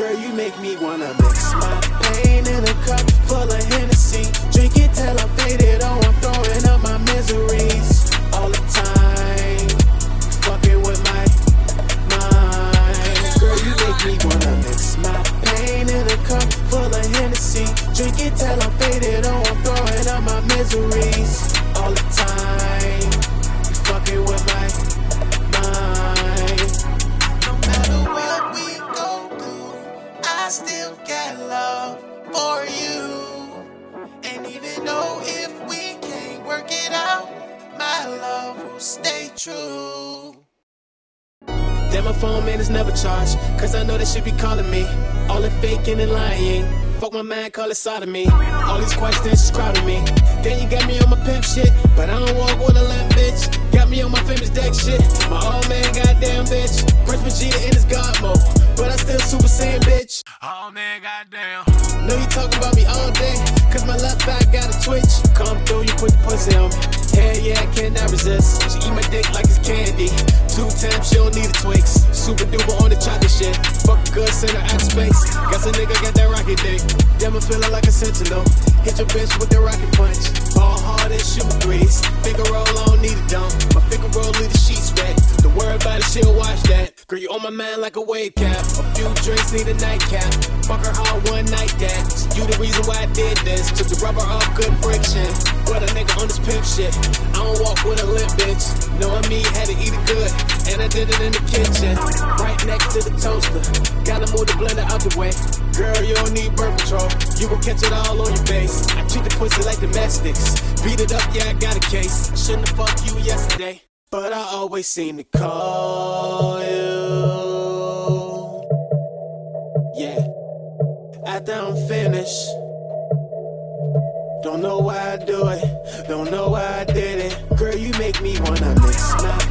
Girl, you make me wanna mix my pain in a cup love will stay true. Damn, my phone man is never charged. Cause I know they should be calling me. All the faking and lying. Fuck my man, call it sodomy. All these questions is crowding me. Then you got me on my pimp shit. But I don't walk with a limp bitch. Got me on my famous deck shit. My old man, goddamn bitch. Prince Vegeta in his god mode. But I still super saiyan bitch. Oh man, goddamn. Know you talking about me all day. Cause my left eye got a twitch. Come through, you put the pussy on me. Yeah, I cannot resist. She eat my dick like it's candy. Two times, she don't need a Twix. Super duper on the chocolate shit. Fuck a good center out of space. Guess a nigga got that rocket dick. Damn, I'm feeling like a sentinel. Hit your bitch with the rocket punch. All hard and shoot threes. Finger roll, I don't need a dump. My finger roll, leave the sheets wet. Don't worry about it, she'll watch that. Girl, you on my man like a wave cap. A few drinks, need a nightcap. Fuck her hard one night that. You the reason why I did this. Took the rubber off, good friction. What a nigga on this pimp shit. I don't walk with a limp bitch. Knowing me, had to eat it good. And I did it in the kitchen. Right next to the toaster. Gotta move the blender out the way. Girl, you don't need birth control. You will catch it all on your face. I treat the pussy like domestics. Beat it up, yeah, I got a case. Shouldn't have fucked you yesterday. But I always seem to call you. Yeah. After I'm finished. Don't know why I do it. Don't know why I did it. Girl, you make me wanna mix my